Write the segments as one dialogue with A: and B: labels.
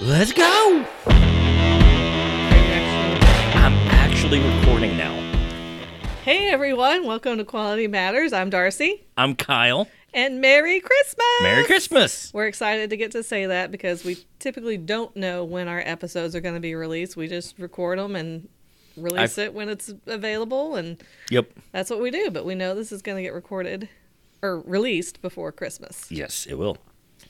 A: Let's go. I'm actually recording now.
B: Hey everyone, welcome to Quality Matters. I'm Darcy,
A: I'm Kyle.
B: and Merry Christmas!
A: Merry Christmas.
B: We're excited to get to say that because we typically don't know when our episodes are going to be released. We just record them and release it when it's available, and
A: Yep.
B: that's what we do. But we know this is going to get recorded or released before Christmas.
A: Yes, it will.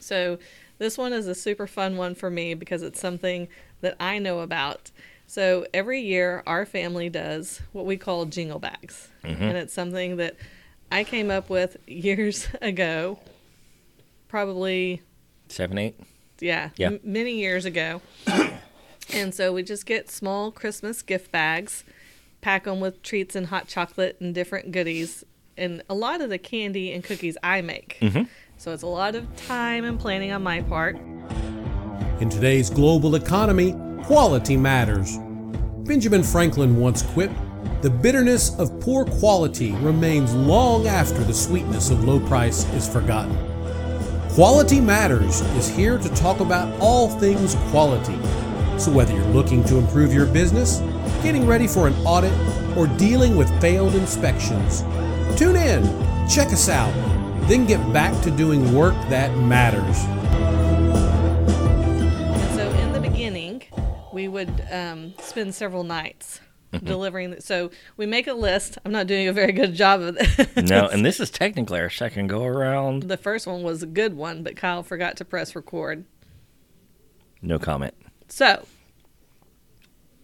B: So this one is a super fun one for me because it's something that I know about. So every year our family does what we call jingle bags. Mm-hmm. And it's something that I came up with years ago. Probably
A: Seven, eight.
B: yeah,
A: Yeah.
B: m- many years ago. and so we just get small Christmas gift bags, pack them with treats and hot chocolate and different goodies. And a lot of the candy and cookies I make. Mm-hmm. So it's a lot of time and planning on my part.
C: In today's global economy, quality matters. Benjamin Franklin once quipped, The bitterness of poor quality remains long after the sweetness of low price is forgotten. Quality Matters is here to talk about all things quality. So, whether you're looking to improve your business, getting ready for an audit, or dealing with failed inspections, tune in, check us out, then get back to doing work that matters.
B: So in the beginning, we would um, spend several nights delivering. The, so we make a list. I'm not doing a very good job of this.
A: No, and this is technically our second go around.
B: the first one was a good one, but Kyle forgot to press record.
A: No comment.
B: So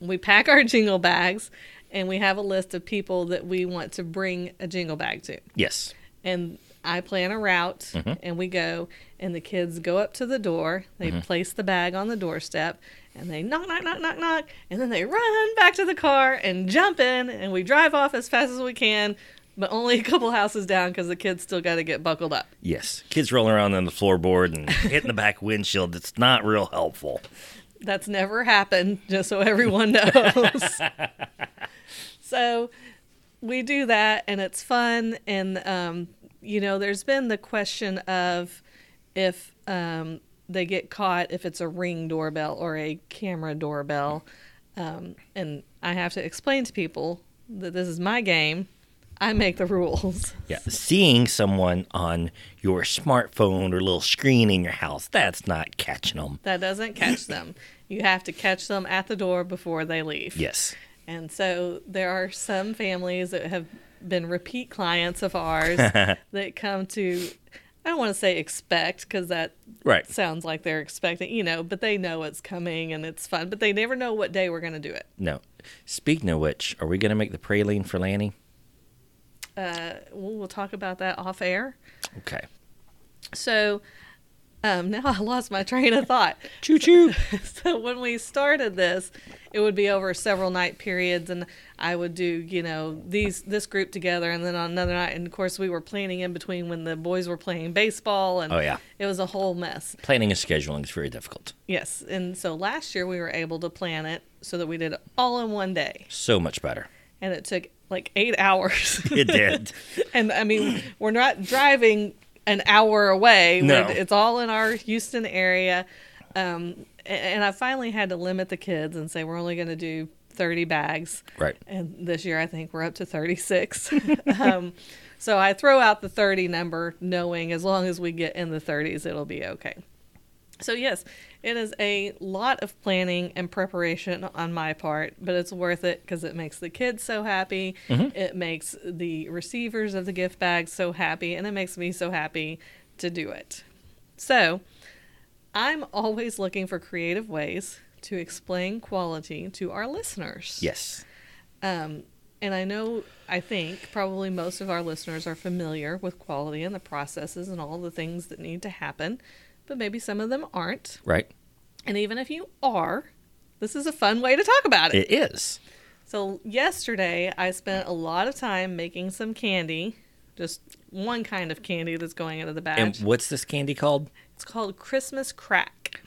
B: we pack our jingle bags and we have a list of people that we want to bring a jingle bag to.
A: Yes.
B: And I plan a route and we go and the kids go up to the door, they place the bag on the doorstep and they knock knock knock knock knock and then they run back to the car and jump in and we drive off as fast as we can, but only a couple houses down cuz the kids still got to get buckled up.
A: Yes. Kids rolling around on the floorboard and hitting the back windshield. It's not real helpful.
B: That's never happened, just so everyone knows. so we do that, and it's fun. And, um, you know, there's been the question of if um, they get caught, if it's a ring doorbell or a camera doorbell. Um, and I have to explain to people that this is my game. I make the rules.
A: Yeah. Seeing someone on your smartphone or little screen in your house, that's not catching them.
B: That doesn't catch them. You have to catch them at the door before they leave.
A: Yes.
B: And so there are some families that have been repeat clients of ours that come to, I don't want to say expect because that
A: Right.
B: sounds like they're expecting, you know, but they know it's coming and it's fun, but they never know what day we're going to do it.
A: No. Speaking of which, are we going to make the praline for Lanny?
B: Uh, we'll, we'll talk about that off air.
A: Okay.
B: So um, now I lost my train of thought.
A: Choo choo.
B: so when we started this, it would be over several night periods, and I would do you know these this group together, and then on another night, and of course we were planning in between when the boys were playing baseball, and
A: Oh, yeah.
B: it was a whole mess.
A: Planning and scheduling is very difficult.
B: Yes, and so last year we were able to plan it so that we did it all in one day,
A: So much better.
B: and it took like eight hours.
A: It did.
B: and I mean, we're not driving an hour away.
A: No.
B: It's all in our Houston area. Um, and I finally had to limit the kids and say we're only going to do 30 bags.
A: Right.
B: And this year I think we're up to 36. um, so I throw out the 30 number knowing as long as we get in the 30s, it'll be okay. So, yes, it is a lot of planning and preparation on my part, but it's worth it because it makes the kids so happy. It makes the receivers of the gift bags so happy, and it makes me so happy to do it. So, I'm always looking for creative ways to explain quality to our listeners.
A: Yes.
B: Um, and I know, I think probably most of our listeners are familiar with quality and the processes and all the things that need to happen, but maybe some of them aren't.
A: Right.
B: And even if you are, this is a fun way to talk about it.
A: It is.
B: So, yesterday I spent a lot of time making some candy, just one kind of candy that's going into the
A: bag.
B: And
A: what's this candy called?
B: It's called Christmas Crack.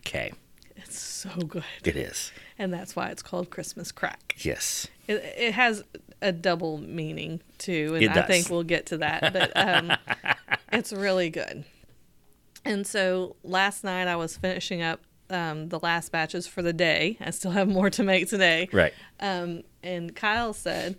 A: Okay.
B: It's so good.
A: It is.
B: And that's why it's called Christmas Crack.
A: Yes.
B: It, it has a double meaning too, and I think we'll get to that. But um, it's really good. And so last night I was finishing up um, the last batches for the day. I still have more to make today.
A: Right.
B: Um, and Kyle said,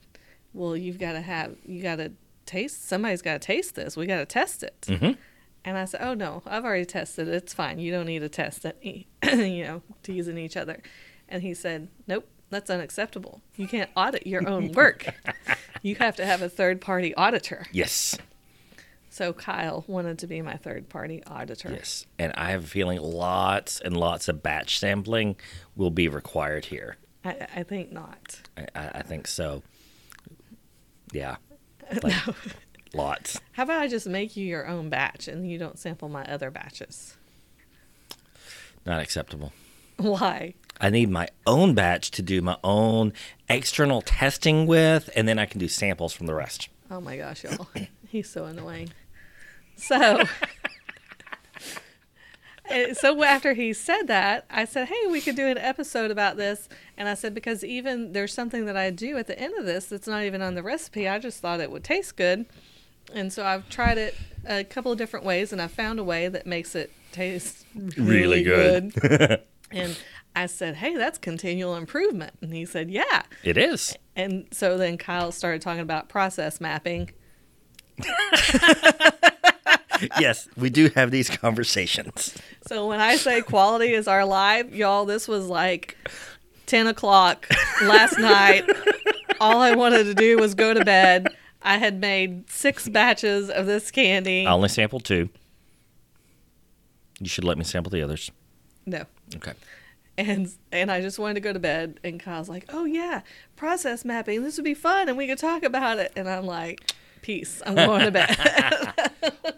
B: "Well, you've got to have you got to taste. Somebody's got to taste this. We got to test it."
A: Mhm.
B: And I said, "Oh no, I've already tested it. It's fine. You don't need to test it. you know, teasing each other." And he said, "Nope, that's unacceptable. You can't audit your own work. you have to have a third party auditor."
A: Yes.
B: So Kyle wanted to be my third party auditor.
A: Yes. And I have a feeling lots and lots of batch sampling will be required here.
B: I, I think not.
A: I, I think so. Yeah. Like, Lots.
B: How about I just make you your own batch and you don't sample my other batches?
A: Not acceptable.
B: Why?
A: I need my own batch to do my own external testing with, and then I can do samples from the rest.
B: Oh my gosh, y'all. He's so annoying. So, eh, so after he said that, I said, "Hey, we could do an episode about this." And I said because even there's something that I do at the end of this that's not even on the recipe. I just thought it would taste good, and so I've tried it a couple of different ways, and I found a way that makes it taste
A: Really
B: really,
A: good.
B: good. and I said, "Hey, that's continual improvement," and he said, "Yeah."
A: It is.
B: And so then Kyle started talking about process mapping.
A: yes, we do have these conversations.
B: So when I say quality is our life, y'all, this was like 10 o'clock last night. All I wanted to do was go to bed. I had made six batches of this candy.
A: I only sampled two. You should let me sample the others.
B: No.
A: Okay.
B: And and I just wanted to go to bed. And Kyle's like, oh, yeah, process mapping. This would be fun. And we could talk about it. And I'm like, peace. I'm going to bed.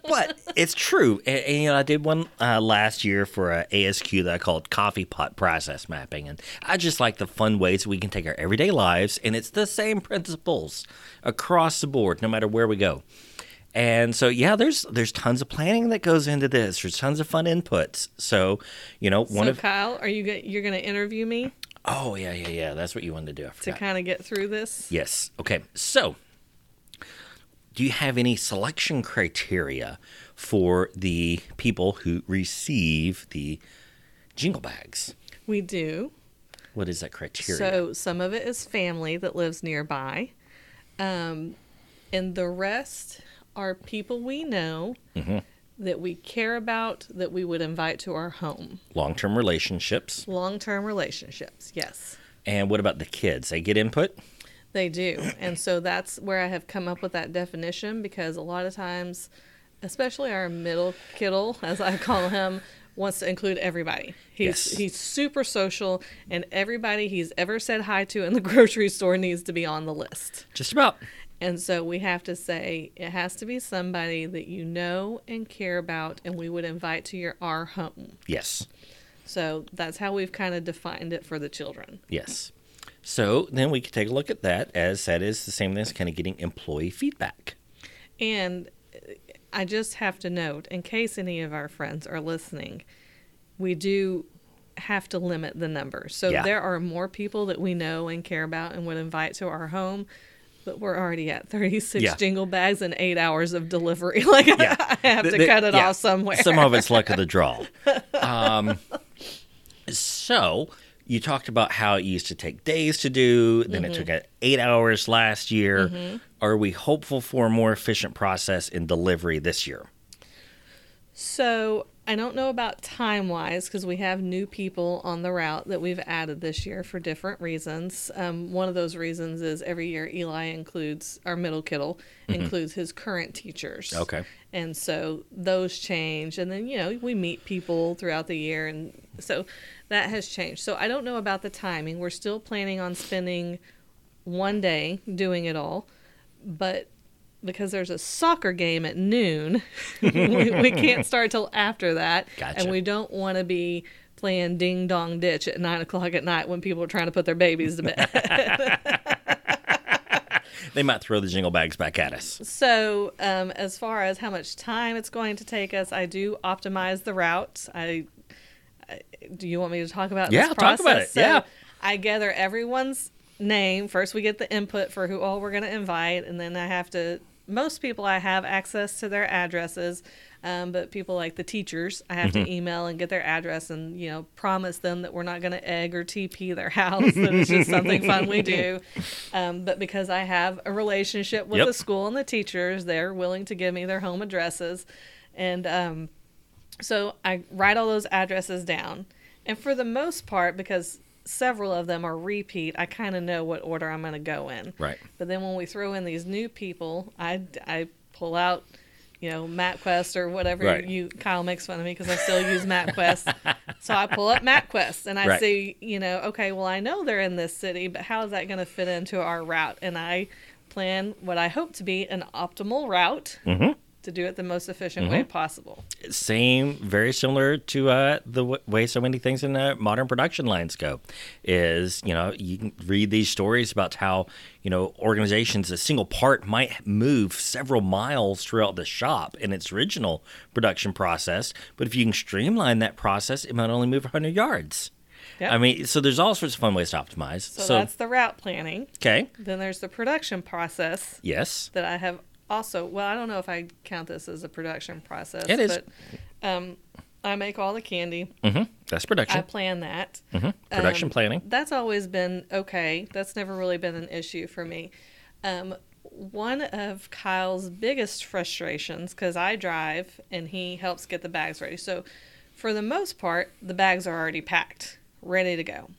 A: But it's true. And, and, you know, I did one uh, last year for a ASQ that I called Coffee Pot Process Mapping. And I just like the fun ways we can take our everyday lives, and it's the same principles across the board, no matter where we go. And so, yeah, there's there's tons of planning that goes into this. There's tons of fun inputs. So, you know, one
B: so
A: of
B: Kyle, are you go- you're going to interview me
A: oh yeah yeah yeah that's what you wanted to do. I
B: to kind of get through this?
A: Yes. Okay. So, do you have any selection criteria for the people who receive the jingle bags?
B: We do.
A: What is that criteria?
B: So some of it is family that lives nearby, um, and the rest are people we know
A: Mm-hmm.
B: that we care about that we would invite to our home.
A: Long term relationships.
B: Long-term relationships, yes,
A: And what about the kids? They get input?
B: They do, and so that's where I have come up with that definition because a lot of times, especially our middle kiddo, as I call him. Wants to include everybody. He's
A: Yes.
B: he's super social, and everybody he's ever said hi to in the grocery store needs to be on the list.
A: Just about.
B: And so we have to say it has to be somebody that you know and care about and we would invite to your our home.
A: Yes.
B: So that's how we've kind of defined it for the children.
A: Yes. So then we can take a look at that as that is the same thing as kind of getting employee feedback.
B: And uh, I just have to note, in case any of our friends are listening, we do have to limit the numbers. So
A: Yeah.
B: there are more people that we know and care about and would invite to our home. But we're already at 36
A: Yeah.
B: jingle bags and eight hours of delivery. Like,
A: Yeah.
B: I have to
A: The- the-
B: cut it
A: yeah.
B: off somewhere.
A: Some of it's luck of the draw. Um, so you talked about how it used to take days to do, then it took uh, eight hours last year. Are we hopeful for a more efficient process in delivery this year?
B: So I don't know about time wise because we have new people on the route that we've added this year for different reasons. Um, one of those reasons is every year Eli includes our middle kiddo includes his current teachers.
A: Okay.
B: And so those change, and then you know we meet people throughout the year, and so that has changed. So I don't know about the timing. We're still planning on spending one day doing it all, but because there's a soccer game at noon, we, we can't start till after that,
A: Gotcha.
B: and we don't want to be playing ding dong ditch at nine o'clock at night when people are trying to put their babies to bed.
A: They might throw the jingle bags back at us.
B: So, um, as far as how much time it's going to take us, I do optimize the route. I, I do you want me to talk about
A: Yeah, talk about it. Yeah.
B: I gather everyone's name first. We get the input for who all we're going to invite, and then I have to. Most people, I have access to their addresses. Um, but people like the teachers, I have to email and get their address and you know promise them that we're not going to egg or TP their house. that it's just something fun we do. Um, but because I have a relationship with
A: Yep.
B: the school and the teachers, they're willing to give me their home addresses, and um, so I write all those addresses down. And for the most part, because several of them are repeat, I kind of know what order I'm going to go in.
A: Right.
B: But then when we throw in these new people, I, I pull out, you know, MapQuest or whatever
A: Right.
B: you. Kyle makes fun of me because I still use MapQuest. so I pull up MapQuest and I
A: Right.
B: see, you know, okay, well I know they're in this city, but how is that going to fit into our route? And I plan what I hope to be an optimal route mm-hmm. To do it the most efficient way possible.
A: same, very similar to uh, the w- way so many things in uh, modern production lines go. Is you know you can read these stories about how you know organizations a single part might move several miles throughout the shop in its original production process, but if you can streamline that process, it might only move 100 yards.
B: Yep.
A: I mean, so there's all sorts of fun ways to optimize.
B: So,
A: So,
B: that's the route planning.
A: okay,
B: Then there's the production process
A: yes,
B: that I have also. Well, I don't know if I count this as a production process.
A: It is.
B: But um, I make all the candy.
A: hmm that's production.
B: I plan that.
A: hmm Production
B: Um,
A: planning.
B: That's always been okay. That's never really been an issue for me. Um, one of Kyle's biggest frustrations, because I drive and he helps get the bags ready. So, for the most part, the bags are already packed, ready to go.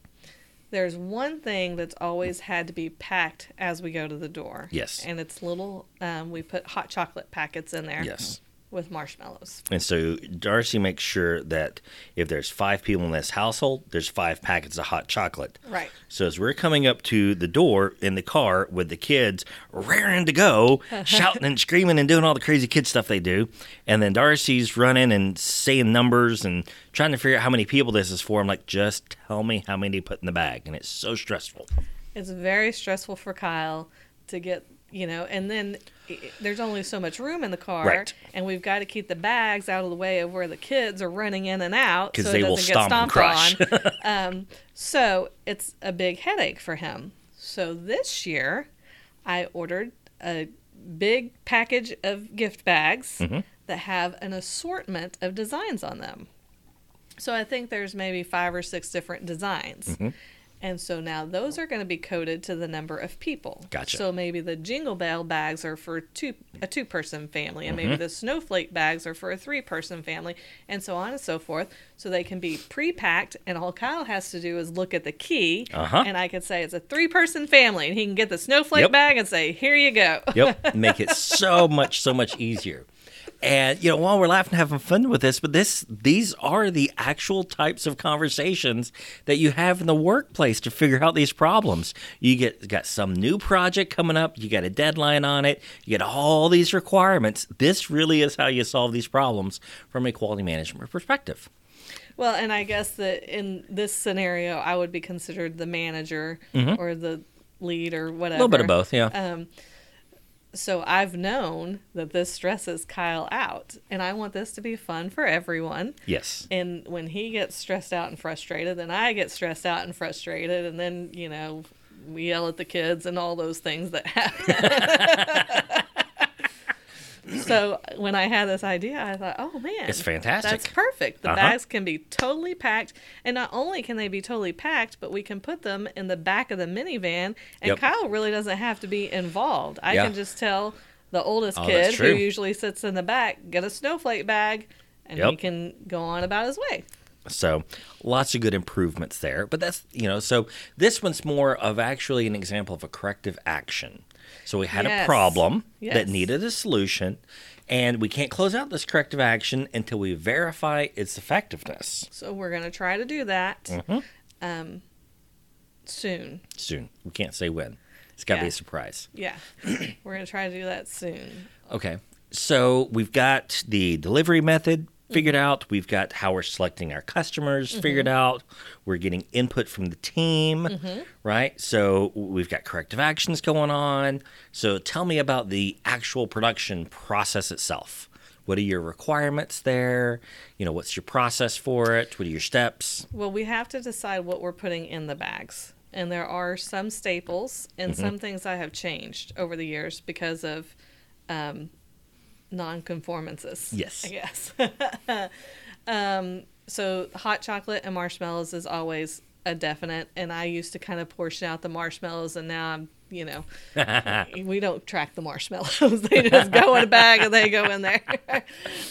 B: There's one thing that's always had to be packed as we go to the door.
A: Yes.
B: And it's little, um, we put hot chocolate packets in there.
A: Yes.
B: With marshmallows.
A: And so Darcy makes sure that if there's five people in this household, there's five packets of hot chocolate.
B: Right.
A: So as we're coming up to the door in the car with the kids raring to go, shouting and screaming and doing all the crazy kid stuff they do, and then Darcy's running and saying numbers and trying to figure out how many people this is for. I'm like, just tell me how many to put in the bag, and it's so stressful.
B: It's very stressful for Kyle to get, you know, and then there's only so much room in the car,
A: Right.
B: and we've got to keep the bags out of the way of where the kids are running in and out,
A: 'Cause
B: so
A: they will stomp
B: get
A: and
B: stomped
A: crush.
B: on. um, so it's a big headache for him. So this year, I ordered a big package of gift bags
A: Mm-hmm.
B: that have an assortment of designs on them. So I think there's maybe five or six different designs.
A: Mm-hmm.
B: And so now those are going to be coded to the number of people.
A: Gotcha.
B: So maybe the jingle bell bags are for two a two person family, and
A: Mm-hmm.
B: maybe the snowflake bags are for a three person family, and so on and so forth. So they can be pre packed, and all Kyle has to do is look at the key,
A: Uh-huh.
B: and I could say it's a three person family, and he can get the snowflake
A: Yep.
B: bag and say, "Here you go."
A: Yep. Make it so much, so much easier. And you know, while we're laughing, having fun with this, but this these are the actual types of conversations that you have in the workplace to figure out these problems. You get got some new project coming up, you got a deadline on it, you get all these requirements. This really is how you solve these problems from a quality management perspective.
B: Well, and I guess that in this scenario, I would be considered the manager or the lead or whatever.
A: A little bit of both, yeah.
B: Um, so I've known that this stresses Kyle out, and I want this to be fun for everyone.
A: yes.
B: And when he gets stressed out and frustrated, then I get stressed out and frustrated, and then you know we yell at the kids and all those things that happen. So when I had this idea, I thought, oh man,
A: It's fantastic.
B: That's perfect. The
A: Uh-huh.
B: bags can be totally packed, and not only can they be totally packed, but we can put them in the back of the minivan, and
A: Yep.
B: Kyle really doesn't have to be involved. I
A: Yeah.
B: can just tell the oldest
A: Oh,
B: kid who usually sits in the back, get a snowflake bag, and he can go on about his way.
A: So lots of good improvements there. But that's, you know, so this one's more of actually an example of a corrective action. So we had a problem
B: Yes.
A: that needed a solution, and we can't close out this corrective action until we verify its effectiveness
B: So we're gonna try to do that
A: Mm-hmm.
B: um, soon.
A: soon. We can't say when. It's got to be a surprise.
B: Yeah, we're gonna try to do that soon.
A: Okay. So we've got the delivery method figured out. We've got how we're selecting our customers figured out. We're getting input from the team, right? So we've got corrective actions going on. So tell me about the actual production process itself. What are your requirements there? You know, what's your process for it? What are your steps?
B: Well, we have to decide what we're putting in the bags. And there are some staples and
A: Mm-hmm.
B: some things I have changed over the years because of um, nonconformances.
A: Yes.
B: I guess. um, so hot chocolate and marshmallows is always a definite, and I used to kind of portion out the marshmallows, and now I'm, you know, we don't track the marshmallows; they just go in a bag and they go in there.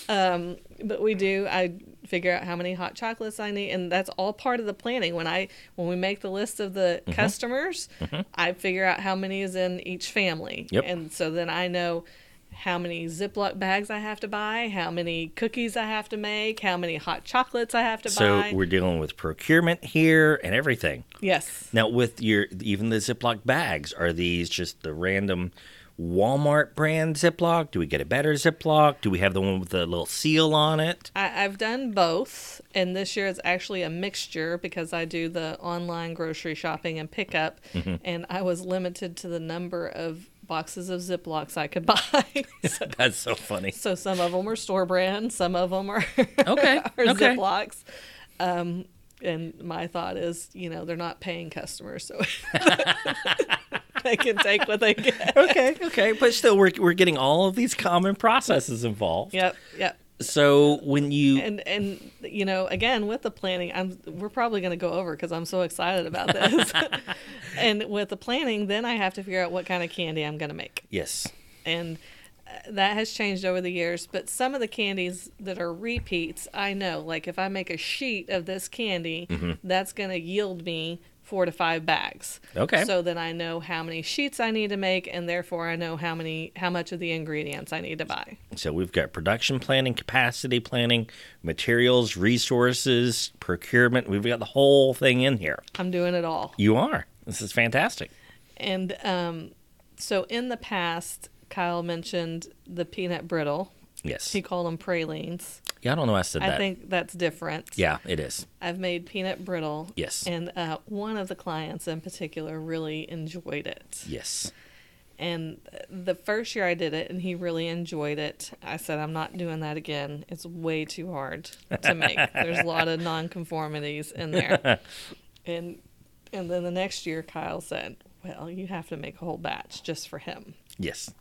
B: um, but we do. I figure out how many hot chocolates I need, and that's all part of the planning. When I when we make the list of the
A: Mm-hmm.
B: customers, I figure out how many is in each family,
A: Yep.
B: and so then I know how many Ziploc bags I have to buy, how many cookies I have to make, how many hot chocolates I have to
A: So
B: buy.
A: So we're dealing with procurement here and everything.
B: yes.
A: Now, with your even the Ziploc bags, are these just the random Walmart brand Ziploc? Do we get a better Ziploc? Do we have the one with the little seal on it?
B: I, I've done both, and this year it's actually a mixture because I do the online grocery shopping and pickup,
A: Mm-hmm.
B: and I was limited to the number of boxes of Ziplocs I could buy. so,
A: That's so funny.
B: so some of them are store brand, some of them are
A: Okay,
B: are
A: okay.
B: Ziplocs. Um, and my thought is, you know, they're not paying customers, so they can take what they get.
A: Okay, okay, but still, we're we're getting all of these common processes involved.
B: Yep, yep.
A: So when you
B: and and you know again with the planning i'm we're probably going to go over because i'm so excited about this. And with the planning then i have to figure out what kind of candy i'm going to make.
A: Yes,
B: and uh, that has changed over the years but some of the candies that are repeats i know like if i make a sheet of this candy that's going to yield me four to five bags
A: Okay.
B: so then i know how many sheets i need to make and therefore i know how many how much of the ingredients i need to buy
A: so we've got production planning, capacity planning, materials, resources, procurement. We've got the whole thing in here.
B: i'm doing it all
A: You are. This is fantastic.
B: And um, so in the past, Kyle mentioned the peanut brittle.
A: Yes.
B: He called them pralines.
A: Yeah, I don't know. why I said that.
B: I
A: that.
B: think that's different.
A: Yeah, it is.
B: I've made peanut brittle.
A: Yes.
B: And uh, one of the clients in particular really enjoyed it.
A: Yes.
B: And the first year I did it, and he really enjoyed it. I said, I'm not doing that again. It's way too hard to make. There's a lot of nonconformities in there. And and then the next year, Kyle said, Well, you have to make a whole batch just for him.
A: Yes.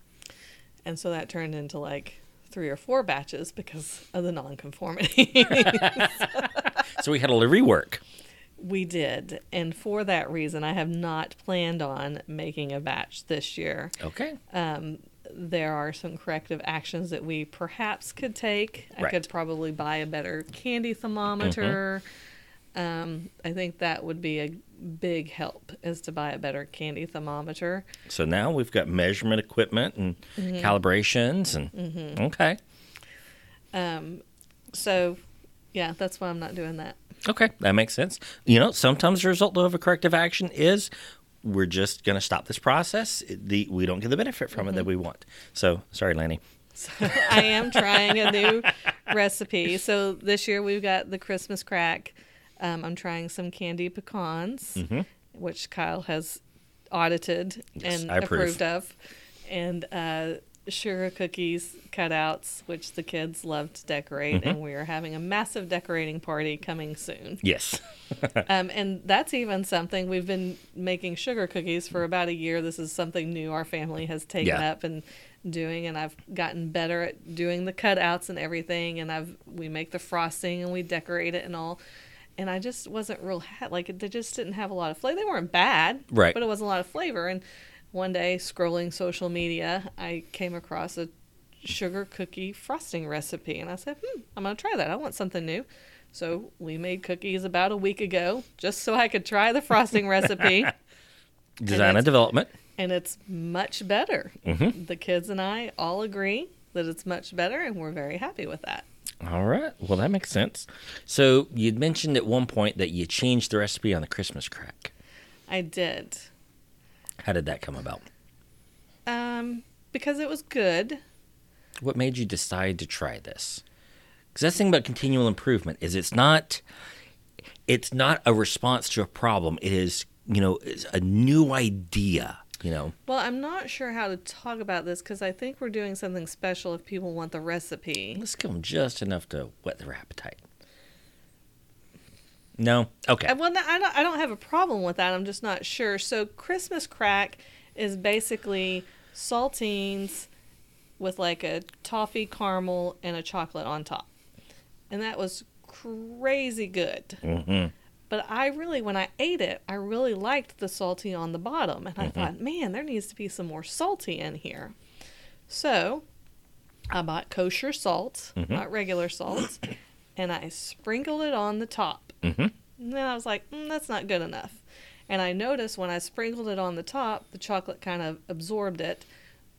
B: And so that turned into like three or four batches because of the nonconformity.
A: So we had a rework.
B: we did. And for that reason, I have not planned on making a batch this year.
A: Okay.
B: Um, there are some corrective actions that we perhaps could take. I could probably buy a better candy thermometer. Um, I think that would be a big help is to buy a better candy thermometer.
A: So now we've got measurement equipment and calibrations and okay.
B: Um, so, yeah, that's why I'm not doing that.
A: Okay, that makes sense. You know, sometimes the result of a corrective action is we're just going to stop this process. The we don't get the benefit from it that we want. So sorry, Lanny.
B: I am trying a new recipe. So this year we've got the Christmas crack. Um, I'm trying some candy pecans, which Kyle has audited
A: Yes,
B: and approved of, and uh, sugar cookies cutouts, which the kids love to decorate. And we are having a massive decorating party coming soon.
A: Yes.
B: Um, and that's even something we've been making sugar cookies for about a year. This is something new our family has taken
A: Yeah.
B: up and doing, and I've gotten better at doing the cutouts and everything. And I've we make the frosting and we decorate it and all. And I just wasn't real ha- like they just didn't have a lot of flavor. They weren't bad,
A: Right.
B: But it wasn't a lot of flavor. And one day, scrolling social media, I came across a sugar cookie frosting recipe, and I said, "Hmm, I'm gonna try that. I want something new." So we made cookies about a week ago, just so I could try the frosting recipe,
A: Design
B: it's-
A: and development.
B: and it's much better. The kids and I all agree that it's much better, and we're very happy with that.
A: All right. Well, that makes sense. So you'd mentioned at one point that you changed the recipe on the Christmas crack.
B: I did
A: How did that come about?
B: um, because it was good.
A: What made you decide to try this? Because that's the thing about continual improvement is it's not it's not a response to a problem. It is you know a new idea. You know.
B: Well, I'm not sure how to talk about this because I think we're doing something special if people want the recipe.
A: Let's give them just enough to whet their appetite. No. Okay.
B: Uh, Well, I don't. I don't have a problem with that. I'm just not sure. So, Christmas crack is basically saltines with like a toffee caramel and a chocolate on top. And that was crazy good.
A: Mm-hmm.
B: But I really, when I ate it, I really liked the salty on the bottom. And I thought, man, there needs to be some more salty in here. So I bought kosher salt, not regular salt, and I sprinkled it on the top.
A: Mhm.
B: And then I was like, mm, that's not good enough. And I noticed when I sprinkled it on the top, the chocolate kind of absorbed it.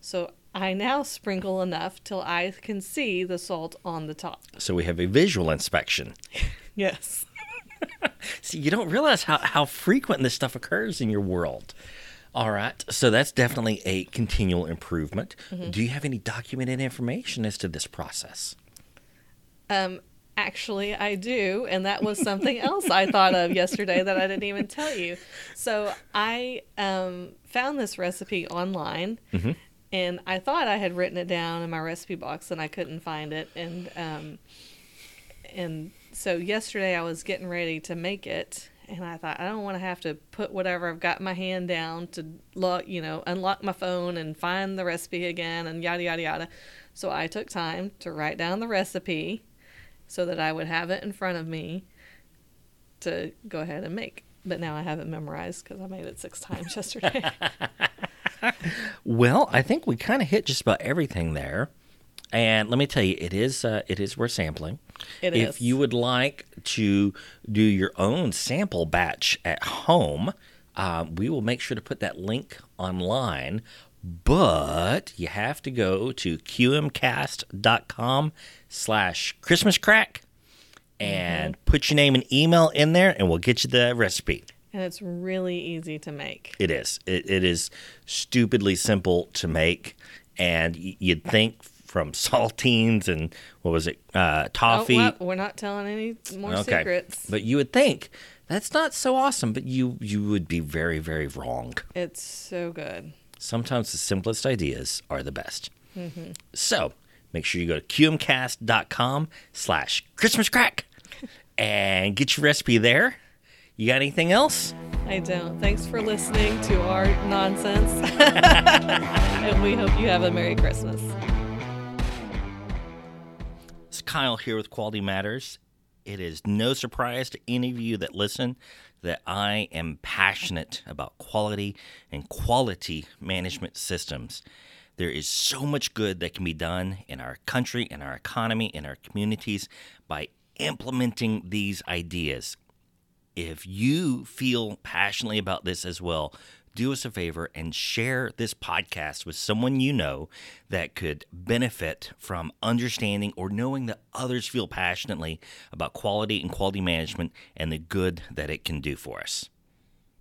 B: So I now sprinkle enough till I can see the salt on the top.
A: So we have a visual inspection.
B: Yes.
A: See, you don't realize how, how frequent this stuff occurs in your world. All right. So that's definitely a continual improvement. Do you have any documented information as to this process?
B: Um, actually, I do, and that was something else I thought of yesterday that I didn't even tell you. So I um, found this recipe online, and I thought I had written it down in my recipe box, and I couldn't find it. And um, and so yesterday I was getting ready to make it, and I thought I don't want to have to put whatever I've got my hand down to lock, you know, unlock my phone and find the recipe again, and yada yada yada. So I took time to write down the recipe so that I would have it in front of me to go ahead and make. But now I have it memorized because I made it six times yesterday.
A: Well, I think we kind of hit just about everything there. And let me tell you, it is uh, it is worth sampling.
B: It
A: if
B: is.
A: you would like to do your own sample batch at home, uh, we will make sure to put that link online. But you have to go to qmcast.com slash Christmas crack and put your name and email in there, and we'll get you the recipe.
B: and it's really easy to make.
A: It is. It, it is stupidly simple to make, and y- you'd think from saltines and what was it, uh, toffee.
B: Oh, well, we're not telling any more secrets.
A: But you would think that's not so awesome, but you you would be very very wrong.
B: It's so good.
A: Sometimes the simplest ideas are the best.
B: Mm-hmm.
A: So make sure you go to qmcast.com slash Christmas crack and get your recipe there. You got anything else?
B: I don't. Thanks for listening to our nonsense. and we hope you have a Merry Christmas.
A: Kyle here with Quality Matters. It is no surprise to any of you that listen that I am passionate about quality and quality management systems. There is so much good that can be done in our country, in our economy, in our communities by implementing these ideas. If you feel passionately about this as well, do us a favor and share this podcast with someone you know that could benefit from understanding or knowing that others feel passionately about quality and quality management and the good that it can do for us.